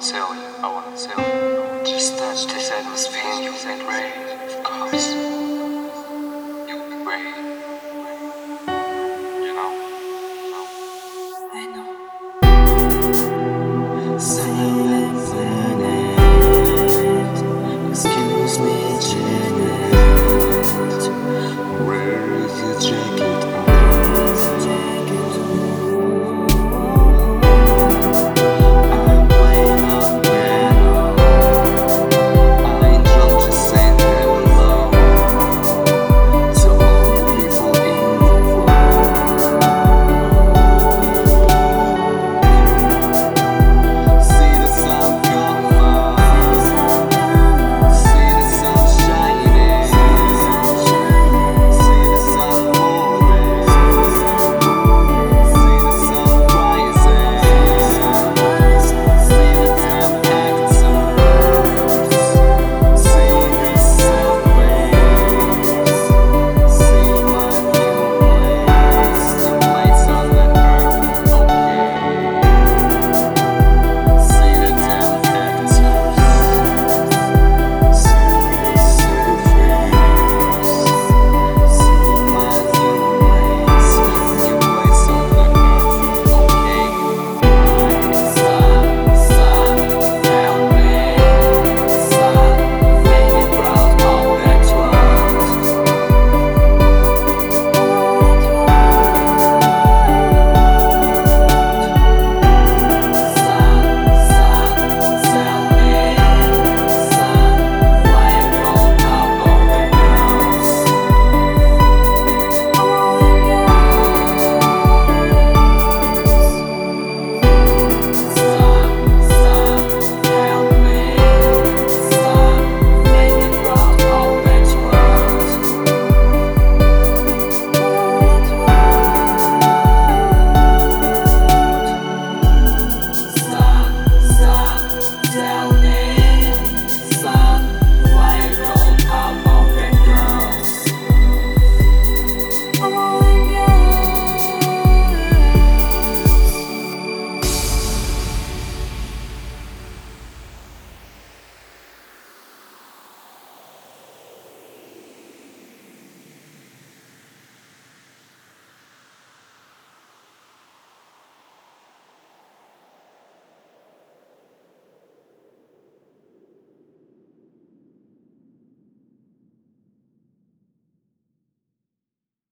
wanna tell you, I wanna tell you. Just touch this atmosphere and you'll be brave, of course. You'll be brave.